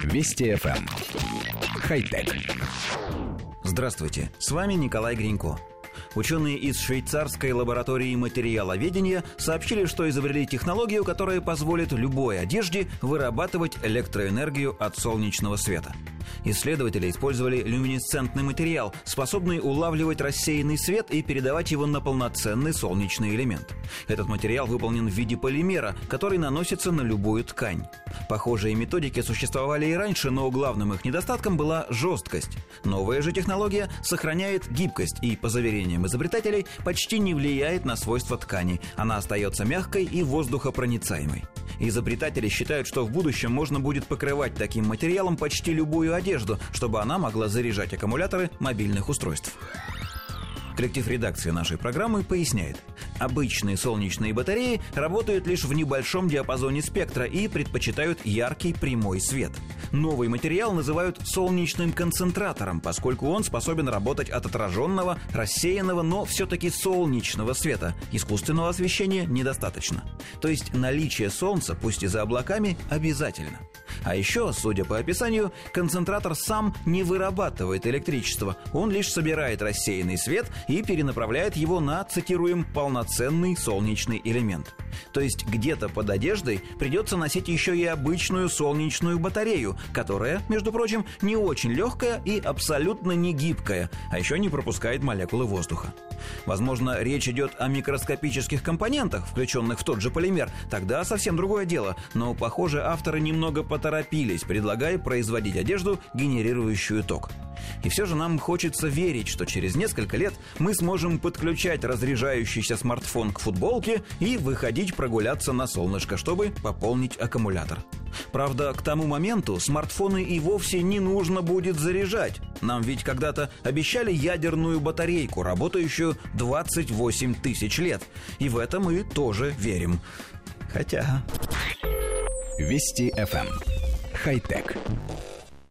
Вести FM. Эм. Хай-тек. Здравствуйте, с вами Николай Гринько. Ученые из швейцарской лаборатории материаловедения сообщили, что изобрели технологию, которая позволит любой одежде вырабатывать электроэнергию от солнечного света. Исследователи использовали люминесцентный материал, способный улавливать рассеянный свет и передавать его на полноценный солнечный элемент. Этот материал выполнен в виде полимера, который наносится на любую ткань. Похожие методики существовали и раньше, но главным их недостатком была жесткость. Новая же технология сохраняет гибкость и, по заверениям изобретателей, почти не влияет на свойства ткани. Она остается мягкой и воздухопроницаемой. Изобретатели считают, что в будущем можно будет покрывать таким материалом почти любую одежду, чтобы она могла заряжать аккумуляторы мобильных устройств. Коллектив редакции нашей программы поясняет. Обычные солнечные батареи работают лишь в небольшом диапазоне спектра и предпочитают яркий прямой свет. Новый материал называют солнечным концентратором, поскольку он способен работать от отраженного, рассеянного, но все-таки солнечного света. Искусственного освещения недостаточно. То есть наличие солнца, пусть и за облаками, обязательно. А еще, судя по описанию, концентратор сам не вырабатывает электричество. Он лишь собирает рассеянный свет и перенаправляет его на, цитируем, полноценный солнечный элемент. То есть где-то под одеждой придется носить еще и обычную солнечную батарею, которая, между прочим, не очень легкая и абсолютно не гибкая, а еще не пропускает молекулы воздуха. Возможно, речь идет о микроскопических компонентах, включенных в тот же полимер. Тогда совсем другое дело. Но, похоже, авторы немного поторопились, предлагая производить одежду, генерирующую ток. И все же нам хочется верить, что через несколько лет мы сможем подключать разряжающийся смартфон к футболке и выходить прогуляться на солнышко, чтобы пополнить аккумулятор. Правда, к тому моменту смартфоны и вовсе не нужно будет заряжать. Нам ведь когда-то обещали ядерную батарейку, работающую 28 тысяч лет. И в это мы тоже верим. Хотя... Вести FM. Эм. Хай-тек.